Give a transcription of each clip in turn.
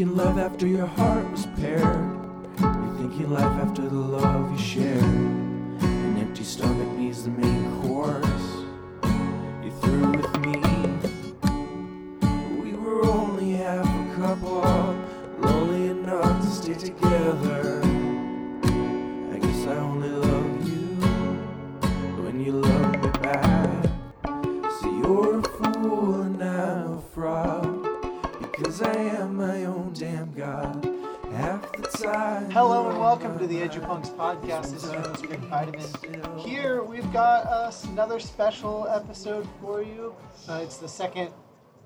thinking love after your heart was paired. You're thinking life after the love you shared. An empty stomach needs the main course. Because I am my own damn god. Half the time. Hello and welcome to the EduPunks podcast. This is your host, Greg Vitamin. Here we've got us another special episode for you. Uh, it's the second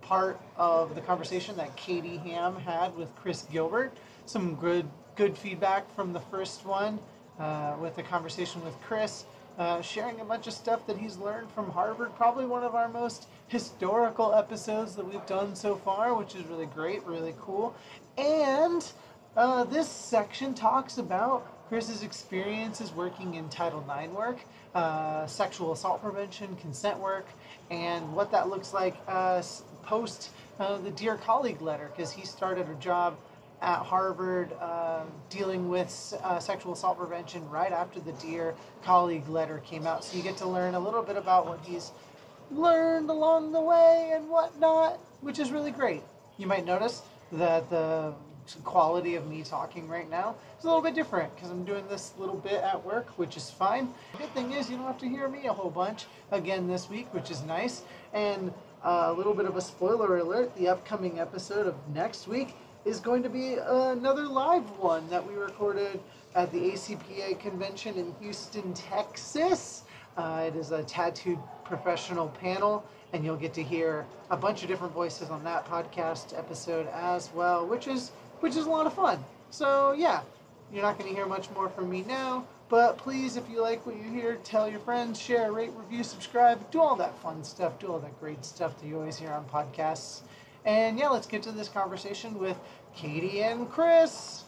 part of the conversation that Katie Ham had with Chris Gilbert. Some good good feedback from the first one uh, with the conversation with Chris, uh, sharing a bunch of stuff that he's learned from Harvard. Probably one of our most historical episodes that we've done so far, which is really great, really cool. And uh, this section talks about Chris's experiences working in Title IX work, uh, sexual assault prevention, consent work, and what that looks like uh, post uh, the Dear Colleague letter, because he started a job at Harvard uh, dealing with uh, sexual assault prevention right after the Dear Colleague letter came out. So you get to learn a little bit about what he's learned along the way and whatnot, which is really great. You might notice that the quality of me talking right now is a little bit different because I'm doing this little bit at work, which is fine. The good thing is you don't have to hear me a whole bunch again this week, which is nice. And uh, a little bit of a spoiler alert the upcoming episode of next week is going to be another live one that we recorded at the ACPA convention in Houston, Texas. Uh, it is a tattooed professional panel, and you'll get to hear a bunch of different voices on that podcast episode as well, which is which is a lot of fun. So yeah, you're not going to hear much more from me now, but please, if you like what you hear, tell your friends, share, rate, review, subscribe, do all that fun stuff, do all that great stuff that you always hear on podcasts. And yeah, let's get to this conversation with Katie and Chris.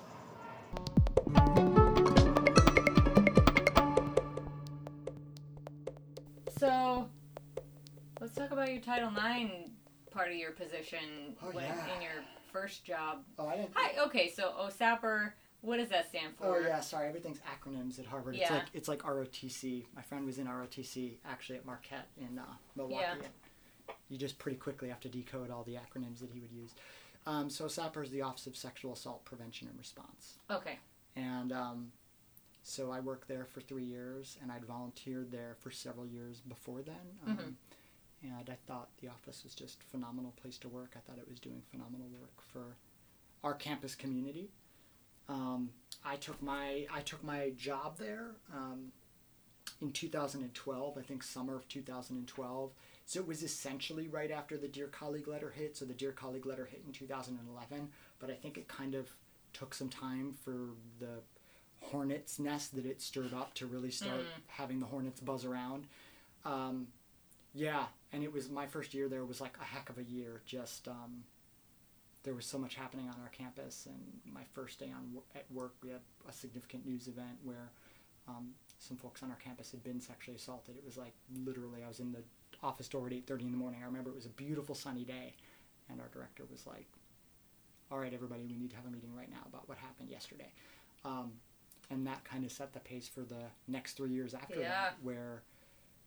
So, let's talk about your Title IX part of your position Oh, when, yeah. in your first job. Oh, I didn't. Hi. Okay. So OSAPR. What does that stand for? Oh yeah, sorry. Everything's acronyms at Harvard. It's Yeah. like it's like ROTC. My friend was in ROTC actually at Marquette in uh, Milwaukee. Yeah. You just pretty quickly have to decode all the acronyms that he would use. Um, so SAPR is the Office of Sexual Assault Prevention and Response, Okay. and um, so I worked there for three years, and I'd volunteered there for several years before then. Um, Mhm. And I thought the office was just a phenomenal place to work. I thought it was doing phenomenal work for our campus community. Um, I took my I took my job there um, in 2012. I think summer of 2012. So it was essentially right after the Dear Colleague letter hit. So the Dear Colleague letter hit in 2011, but I think it kind of took some time for the hornet's nest that it stirred up to really start Mm. having the hornets buzz around. Um, yeah, and it was my first year there was like a heck of a year. Just um, there was so much happening on our campus, and my first day on at work, we had a significant news event where um, some folks on our campus had been sexually assaulted. It was like literally, I was in the office door at eight thirty in the morning. I remember it was a beautiful sunny day, and our director was like, "All right, everybody, we need to have a meeting right now about what happened yesterday," um, and that kind of set the pace for the next three years after Yeah. that, where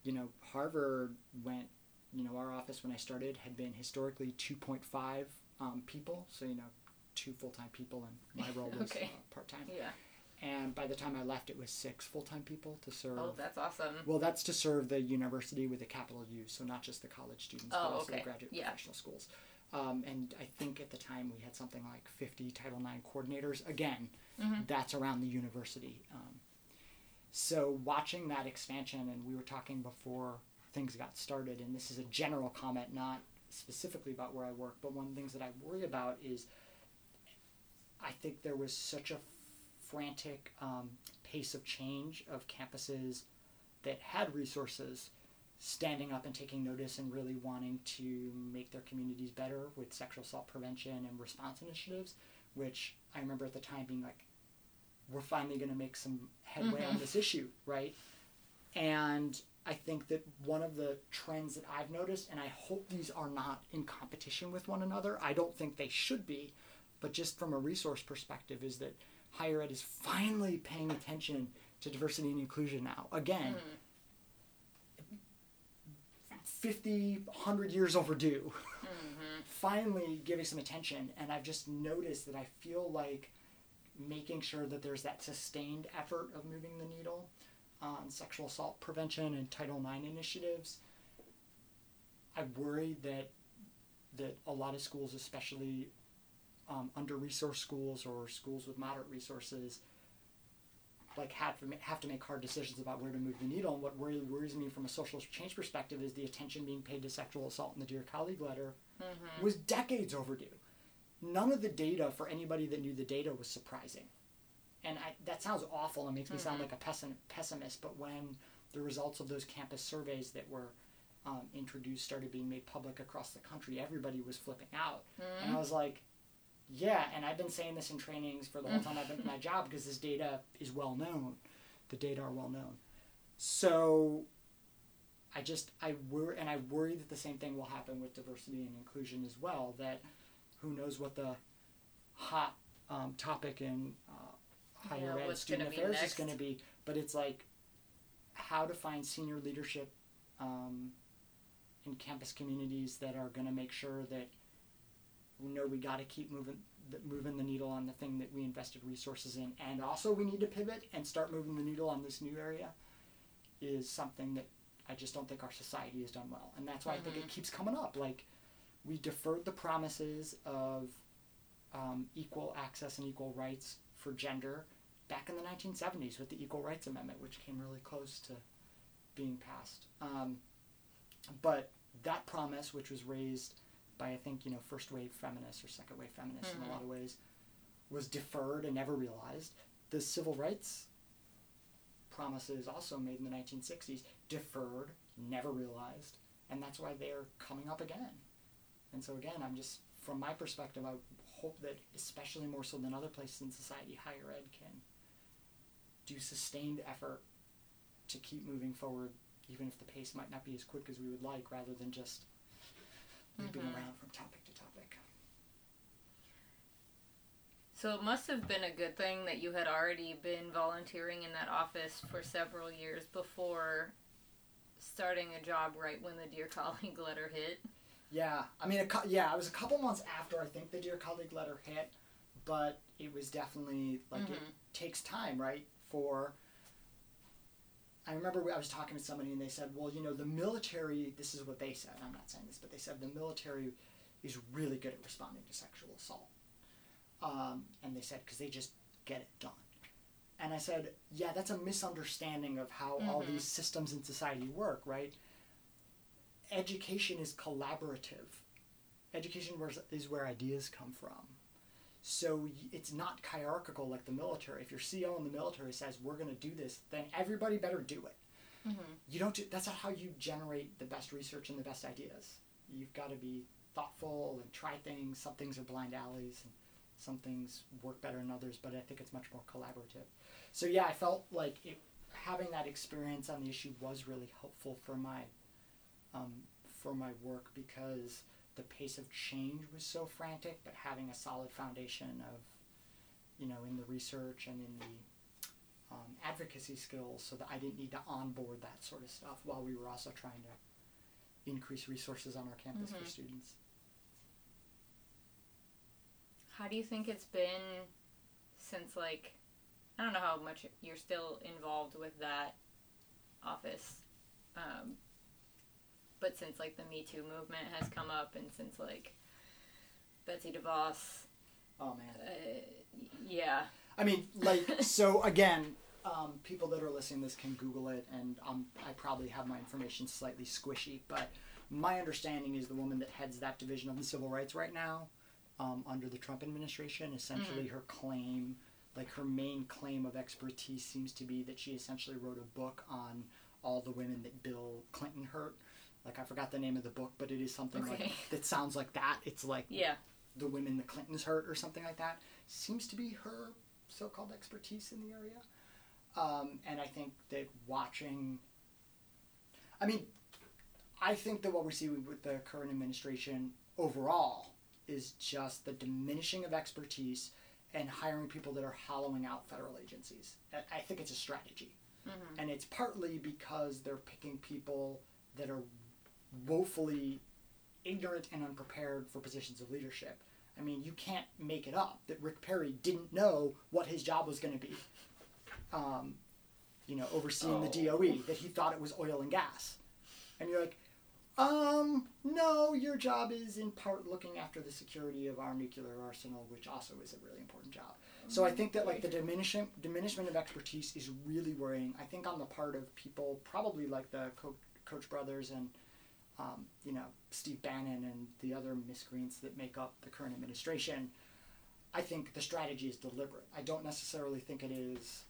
you know Harvard went. You know, our office when I started had been historically two point five um, people, so you know, two full time people, and my role was Okay. uh, part time. Yeah. And by the time I left, it was six full time people to serve. Oh, that's awesome. Well, that's to serve the university with a capital U, so not just the college students, Oh, but also okay. the graduate Yeah. professional schools. Um, and I think at the time we had something like 50 Title IX coordinators. Again, Mhm. that's around the university. Um, so watching that expansion, and we were talking before things got started, and this is a general comment, not specifically about where I work, but one of the things that I worry about is I think there was such a frantic um, pace of change of campuses that had resources standing up and taking notice and really wanting to make their communities better with sexual assault prevention and response initiatives, which I remember at the time being like, we're finally going to make some headway on Mhm. this issue, right? And I think that one of the trends that I've noticed, and I hope these are not in competition with one another, I don't think they should be, but just from a resource perspective, is that higher ed is finally paying attention to diversity and inclusion now. Again, hmm. 50, 100 years overdue. Mm-hmm. finally giving some attention, and I've just noticed that I feel like making sure that there's that sustained effort of moving the needle on sexual assault prevention and Title IX initiatives. I worry that that a lot of schools, especially um, under-resourced schools or schools with moderate resources, like have to ma- have to make hard decisions about where to move the needle. And what really worries me from a social change perspective is the attention being paid to sexual assault in the Dear Colleague letter was decades overdue. None of the data for anybody that knew the data was surprising. And I, that sounds awful and makes me sound like a pessim, pessimist, but when the results of those campus surveys that were um, introduced started being made public across the country, everybody was flipping out. And I was like, yeah, and I've been saying this in trainings for the whole time I've been in my job because this data is well known. The data are well known. So I just I worry and I worry that the same thing will happen with diversity and inclusion as well. That who knows what the hot um, topic in uh, higher Yeah, ed student affairs is going to be, but it's like how to find senior leadership um, in campus communities that are going to make sure that we know we got to keep moving moving the needle on the thing that we invested resources in, and also we need to pivot and start moving the needle on this new area. Is something that I just don't think our society has done well, and that's why I think it keeps coming up. Like we deferred the promises of um, equal access and equal rights for gender back in the 1970s with the Equal Rights Amendment, which came really close to being passed. Um, but that promise, which was raised by I think you know first wave feminists or second wave feminists in a hmm. lot of ways, was deferred and never realized. The civil rights promises also made in the 1960s deferred, never realized, and that's why they're coming up again. And so again, I'm just from my perspective, I hope that especially more so than other places in society, higher ed can do sustained effort to keep moving forward, even if the pace might not be as quick as we would like, rather than just leaping mm-hmm. around from topic to topic. So it must have been a good thing that you had already been volunteering in that office for several years before starting a job right when the Dear Colleague letter hit. Yeah, I mean, a cou- yeah, it was a couple months after I think the Dear Colleague letter hit, but it was definitely like it mm-hmm. takes time, right? For I remember I was talking to somebody and they said, well, you know, the military. This is what they said. I'm not saying this, but they said the military is really good at responding to sexual assault, um, and they said because they just get it done. And I said, yeah, that's a misunderstanding of how all these systems in society work, right? education is collaborative. Education is where ideas come from. So it's not hierarchical like the military. If your CO in the military says we're going to do this, then everybody better do it. You don't. Do, that's not how you generate the best research and the best ideas. You've got to be thoughtful and try things. Some things are blind alleys, and some things work better than others. But I think it's much more collaborative. So yeah, I felt like it, having that experience on the issue was really helpful for my um, for my work because the pace of change was so frantic, but having a solid foundation of, you know, in the research and in the um, advocacy skills so that I didn't need to onboard that sort of stuff while we were also trying to increase resources on our campus for students. How do you think it's been since like I don't know how much you're still involved with that office, um, but since like the Me Too movement has come up and since like Betsy DeVos, Oh man. uh, yeah, I mean, like, so again, um, people that are listening to this can Google it, and um, I probably have my information slightly squishy, but my understanding is the woman that heads that division of the civil rights right now, um, under the Trump administration, essentially her claim, like her main claim of expertise, seems to be that she essentially wrote a book on all the women that Bill Clinton hurt. Like I forgot the name of the book, but it is something like that sounds like that. It's like yeah, the women the Clintons hurt or something like that seems to be her so-called expertise in the area. Um, and I think that watching, I mean, I think that what we're seeing with the current administration overall is just the diminishing of expertise and hiring people that are hollowing out federal agencies. I- I think it's a strategy. And it's partly because they're picking people that are woefully ignorant and unprepared for positions of leadership. I mean, you can't make it up that Rick Perry didn't know what his job was going to be. Um, you know, overseeing the DOE, that he thought it was oil and gas. And you're like, um, no, your job is in part looking after the security of our nuclear arsenal, which also is a really important job. So I think that like the diminishment diminishment of expertise is really worrying. I think on the part of people, probably like the Co- Koch brothers and um, you know Steve Bannon and the other miscreants that make up the current administration. I think the strategy is deliberate. I don't necessarily think it is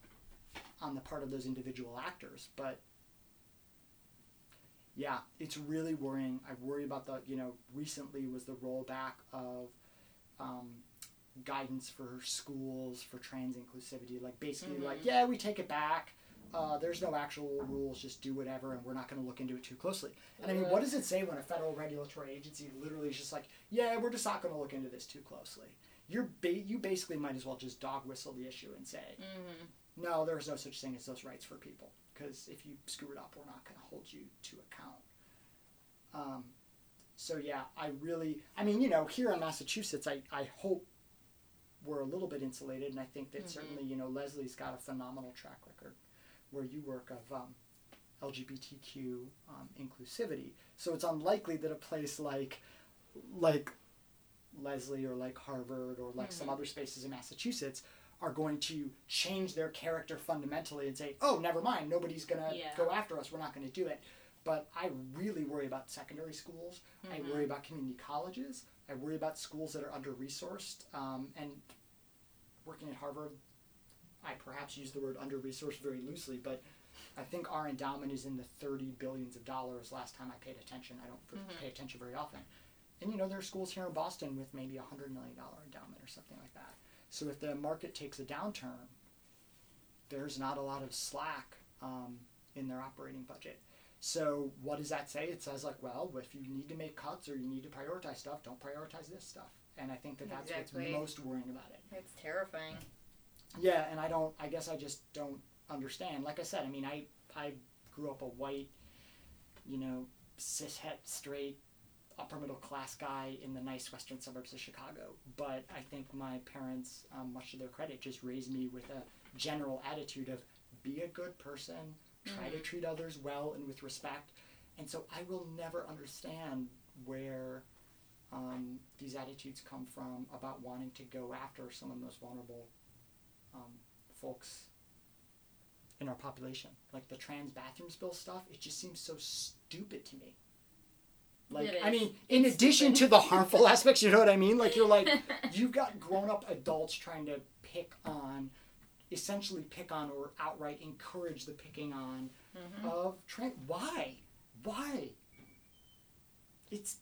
on the part of those individual actors, but yeah, it's really worrying. I worry about the, you know, recently was the rollback of um, guidance for schools for trans inclusivity. Like, basically, like, yeah, we take it back. Uh, there's no actual rules, just do whatever, and we're not going to look into it too closely. And I mean, what does it say when a federal regulatory agency literally is just like, yeah, we're just not going to look into this too closely? You're ba- you basically might as well just dog whistle the issue and say, Mm-hmm. no, there's no such thing as those rights for people. Because if you screw it up, we're not going to hold you to account. Um, so, yeah, I really, I mean, you know, here in Massachusetts, I, I hope we're a little bit insulated. And I think that Mhm. certainly, you know, Lesley's got a phenomenal track record where you work of um, LGBTQ um, inclusivity. So it's unlikely that a place like, like Lesley or like Harvard or like some Mhm. other spaces in Massachusetts are going to change their character fundamentally and say, "Oh, never mind, nobody's gonna Yeah. go after us. We're not going to do it." But I really worry about secondary schools. I Mhm. worry about community colleges. I worry about schools that are under resourced. Um, and working at Harvard, I perhaps use the word under resourced very loosely, but I think our endowment is in the 30 billions of dollars last time I paid attention. I don't Mhm. pay attention very often. And you know, there are schools here in Boston with maybe a $100 million endowment or something like that. So if the market takes a downturn, there's not a lot of slack um, in their operating budget. So what does that say? It says like, well, if you need to make cuts or you need to prioritize stuff, don't prioritize this stuff. And I think that that's Exactly. what's most worrying about it. It's terrifying. Yeah, and I don't. I guess I just don't understand. Like I said, I mean, I I grew up a white, you know, cishet straight, upper middle class guy in the nice western suburbs of Chicago. But I think my parents, um, much to their credit, just raised me with a general attitude of be a good person, try to treat others well and with respect. And so I will never understand where um, these attitudes come from about wanting to go after some of the most vulnerable um, folks in our population. Like the trans bathrooms bill stuff, it just seems so stupid to me. Like, I mean, in It's addition stupid. to the harmful aspects, you know what I mean? Like, you're like, you've got grown up adults trying to pick on, essentially pick on or outright encourage the picking on Mhm. of trans. Why? Why? It's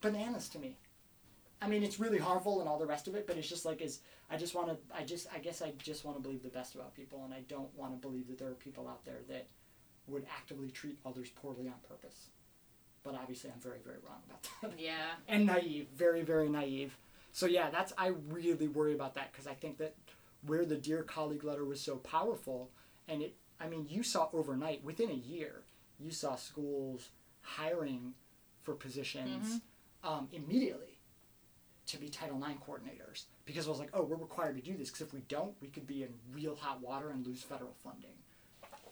bananas to me. I mean, it's really harmful and all the rest of it, but it's just like is I just want to. I just I guess I just want to believe the best about people, and I don't want to believe that there are people out there that would actively treat others poorly on purpose. But obviously, I'm very very wrong about that Yeah. and naive, very very naive. So yeah, that's I really worry about that because I think that where the dear colleague letter was so powerful, and it, I mean, you saw overnight within a year, you saw schools hiring for positions um, immediately to be Title IX coordinators because I was like, oh, we're required to do this because if we don't, we could be in real hot water and lose federal funding.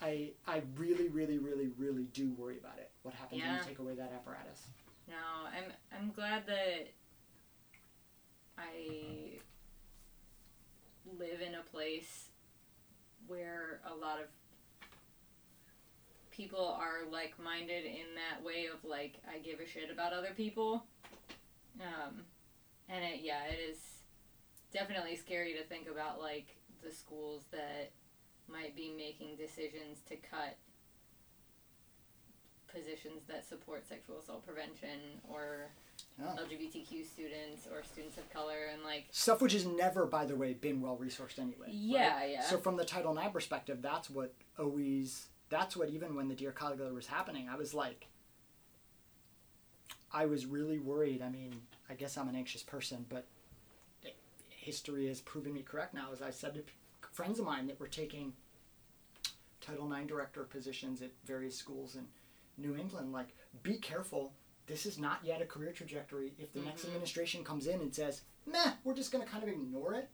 I I really really really really do worry about it. What happens when you take away that apparatus? No, I'm I'm glad that I live in a place where a lot of people are like-minded in that way of like I give a shit about other people. Um and it yeah, it is definitely scary to think about like the schools that might be making decisions to cut positions that support sexual assault prevention or Yeah. LGBTQ students or students of color and like Stuff which has never, by the way, been well resourced anyway. right? Yeah, yeah. So from the Title IX perspective, that's what always. That's what even when the Dear Colleague was happening, I was like, I was really worried. I mean, I guess I'm an anxious person, but history has proven me correct now. As I said to friends of mine that were taking Title IX director positions at various schools in New England, like, be careful. This is not yet a career trajectory. If the next Mhm. administration comes in and says, meh, we're just going to kind of ignore it,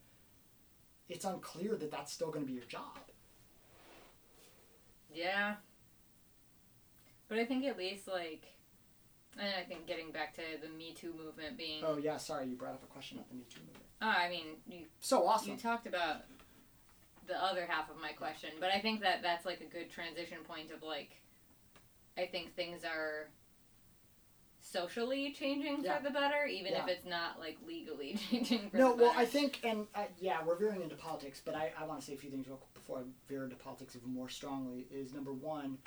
it's unclear that that's still going to be your job. Yeah. But I think at least like and I think getting back to the Me Too movement being Oh, yeah, sorry, you brought up a question about the Me Too movement. Oh, I mean, you So awesome. you talked about the other half of my question, but I think that that's like a good transition point of like I think things are socially changing Yeah. for the better even if it's not like legally changing for No, the better. No, well, I think, and uh, yeah, we're veering into politics, but I, I want to say a few things real quick before I veer into politics even more strongly. Is number one,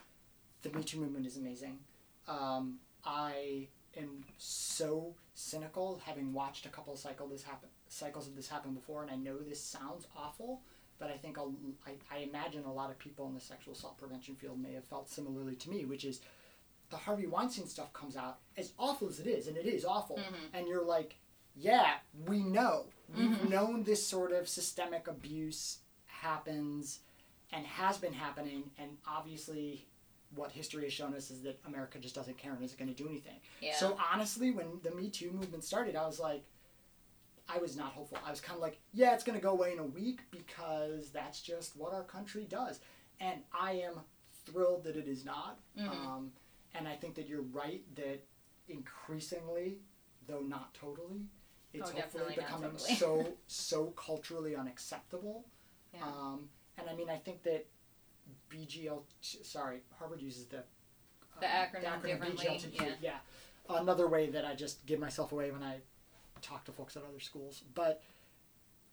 the Me Too movement is amazing. Um, I am so cynical, having watched a couple of cycle this happen, cycles of this happen before, and I know this sounds awful, but I think I'll, I, I imagine a lot of people in the sexual assault prevention field may have felt similarly to me, which is the Harvey Weinstein stuff comes out, as awful as it is, and it is awful, Mhm. and you're like, yeah, we know. We've Mhm. known this sort of systemic abuse happens and has been happening, and obviously, what history has shown us is that America just doesn't care and isn't going to do anything. yeah. So honestly, when the Me Too movement started, I was like, I was not hopeful. I was kind of like, yeah, it's going to go away in a week because that's just what our country does. And I am thrilled that it is not. Mhm. Um, and I think that you're right that increasingly, though not totally, it's Oh, hopefully becoming totally. so so culturally unacceptable. Yeah. Um, and I mean, I think that BGL, sorry, Harvard uses the The um, acronym differently, BGLTQ, yeah. Another way that I just give myself away when I talk to folks at other schools. But,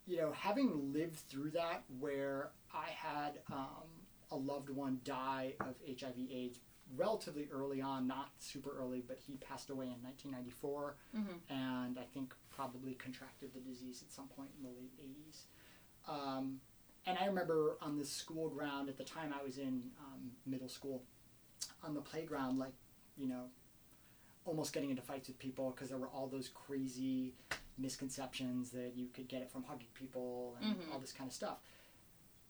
you know, having lived through that where I had um, a loved one die of HIV AIDS relatively early on, not super early, but he passed away in 1994 Mhm. and I think probably contracted the disease at some point in the late 80s. Um, and I remember on the school ground at the time I was in um, middle school, on the playground, like, you know, almost getting into fights with people because there were all those crazy misconceptions that you could get it from hugging people and Mhm. all this kind of stuff.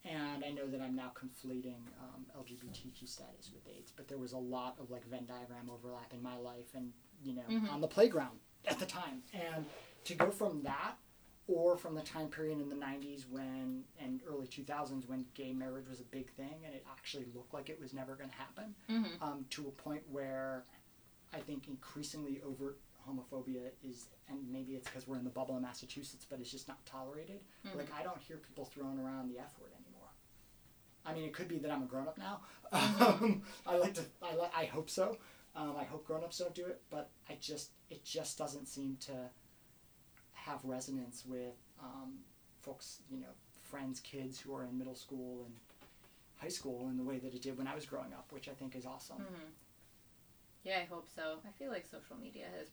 And I know that I'm now conflating um, LGBTQ status with AIDS, but there was a lot of like Venn diagram overlap in my life and, you know, Mhm. on the playground at the time. And to go from that or from the time period in the 90s when and early 2000s when gay marriage was a big thing and it actually looked like it was never going to happen Mhm. um, to a point where I think increasingly overt homophobia is, and maybe it's because we're in the bubble in Massachusetts, but it's just not tolerated. Mhm. Like I don't hear people throwing around the F word anymore. I mean, it could be that I'm a grown up now. Mm-hmm. Um, I like to, I, li- I hope so. Um, I hope grown ups don't do it, but I just, it just doesn't seem to have resonance with um, folks, you know, friends, kids who are in middle school and high school in the way that it did when I was growing up, which I think is awesome. Mhm. Yeah, I hope so. I feel like social media has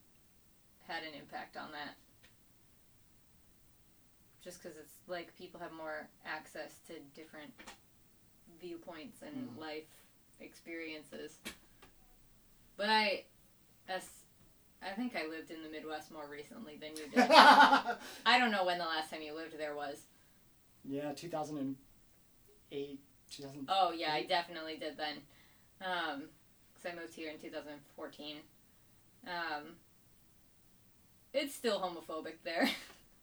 had an impact on that. Just because it's like people have more access to different viewpoints and Mm. life experiences. But I, as I think I lived in the Midwest more recently than you did. I don't know when the last time you lived there was. yeah, 2008, 2000. Oh yeah, I definitely did then. Um, because I moved here in 2014. Um, it's still homophobic there.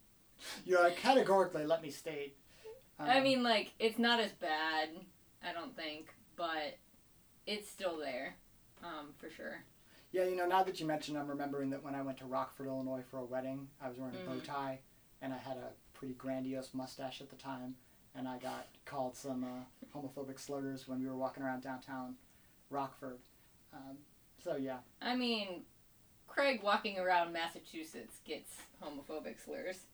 You're categorically, let me state. I um, mean, like it's not as bad, I don't think, but it's still there, um, for sure. Yeah, you know, now that you mentioned, I'm remembering that when I went to Rockford, Illinois for a wedding, I was wearing a bow Mhm. tie, and I had a pretty grandiose mustache at the time, and I got called some uh, homophobic slurs when we were walking around downtown Rockford. Um, so yeah, I mean, Craig walking around Massachusetts gets homophobic slurs.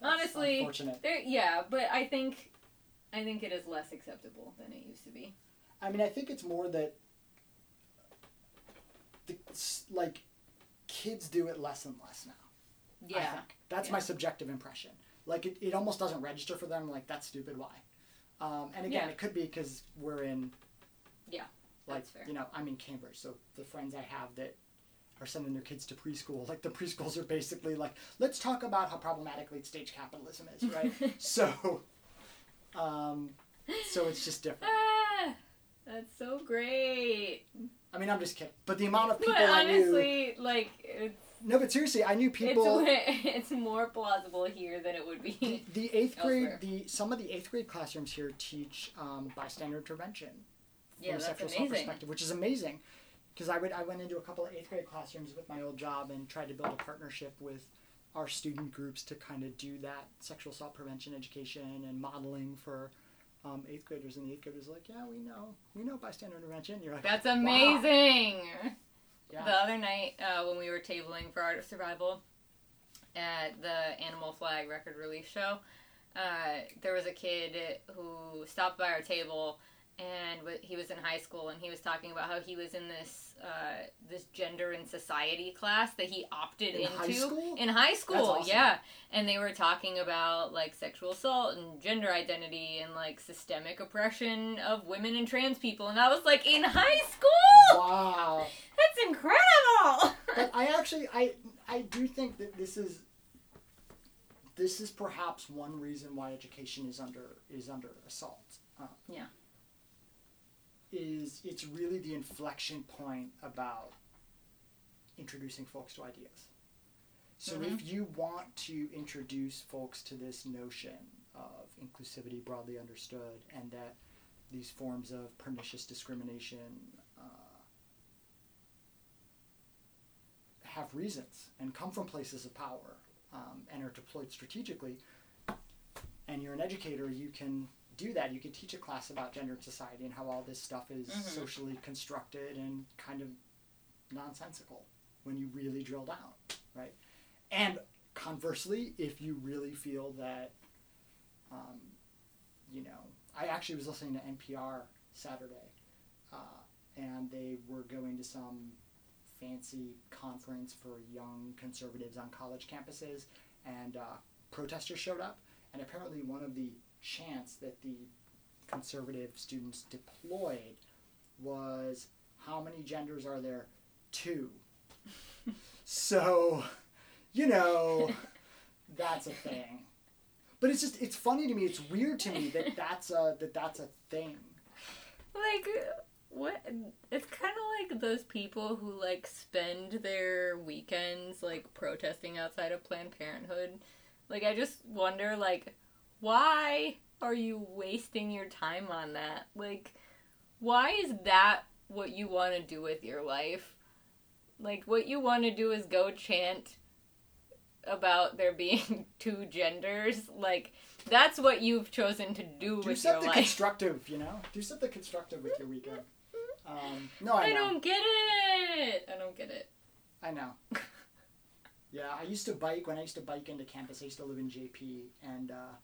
that's Honestly, unfortunate. Yeah, but I think, I think it is less acceptable than it used to be. I mean, I think it's more that the like kids do it less and less now. I Yeah, think. That's Yeah. my subjective impression. Like it, it almost doesn't register for them. Like that's stupid. Why? Um, and again, Yeah. it could be because we're in. Yeah, Like that's fair. you know, I'm in Cambridge, so the friends I have that are sending their kids to preschool. Like the preschools are basically like, let's talk about how problematic late stage capitalism is, right? so, um, so it's just different. Ah, that's so great. I mean, I'm just kidding. But the amount of people But I knew. honestly, like it's No, but seriously, I knew people. it's it's more plausible here than it would be. the eighth grade, the some of the eighth grade classrooms here teach um, bystander intervention yeah, from a sexual assault perspective, which is amazing. Because I would I went into a couple of eighth grade classrooms with my old job and tried to build a partnership with our student groups to kind of do that sexual assault prevention education and modeling for um, eighth graders. And the eighth graders are like, yeah, we know, we know bystander intervention. You're like, That's "Wow." amazing. Yeah. The other night, uh, when we were tabling for Art of Survival at the Animal Flag record release show, uh, there was a kid who stopped by our table, and he was in high school, and he was talking about how he was in this uh, this gender and society class that he opted In into high school? in high school. awesome. Yeah, and they were talking about like sexual assault and gender identity and like systemic oppression of women and trans people, and I was like, in high school. Wow. That's incredible. but I actually I I do think that this is this is perhaps one reason why education is under is under assault. Uh, Yeah. Is it's really the inflection point about introducing folks to ideas. So Mhm. if you want to introduce folks to this notion of inclusivity broadly understood and that these forms of pernicious discrimination uh, have reasons and come from places of power um, and are deployed strategically, and you're an educator, you can do that. You can teach a class about gender and society and how all this stuff is Mhm. socially constructed and kind of nonsensical when you really drill down, right? And conversely, if you really feel that, um, you know, I actually was listening to NPR Saturday, uh, and they were going to some fancy conference for young conservatives on college campuses, and uh, protesters showed up. And apparently, one of the chants that the conservative students deployed was, "How many genders are there? Two. so, you know, that's a thing. But it's just it's funny to me. It's weird to me that that's a that that's a thing. like what it's kind of like those people who like spend their weekends like protesting outside of planned parenthood like i just wonder like why are you wasting your time on that like why is that what you want to do with your life like what you want to do is go chant about there being two genders like that's what you've chosen to do, Do with your life. Do something constructive, you know. Do something constructive with your weekend. Um, no, I, I don't get it. I don't get it. I know. yeah, I used to bike when I used to bike into campus. I used to live in JP, and uh,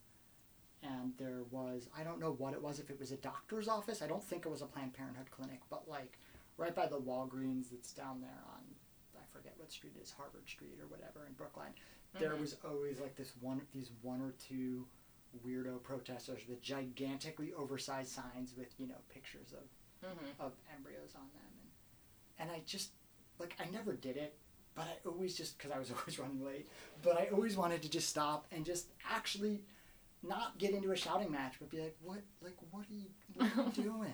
and there was I don't know what it was. If it was a doctor's office, I don't think it was a Planned Parenthood clinic, but like right by the Walgreens that's down there on I forget what street it is, Harvard Street or whatever in Brookline. There Mhm. was always like this one, these one or two weirdo protesters with gigantically oversized signs with you know pictures of Mhm. of embryos on them and and I just like I never did it but I always just because I was always running late but I always wanted to just stop and just actually not get into a shouting match but be like what like what are you what are you doing?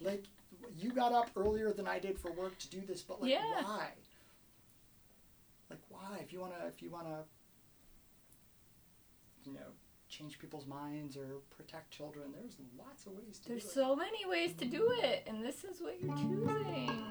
Like you got up earlier than I did for work to do this but like Yeah. why? Like why? If you want to if you want to you know change people's minds or protect children there's lots of ways to There's do it. so many ways to do it, and this is what you're mm. choosing.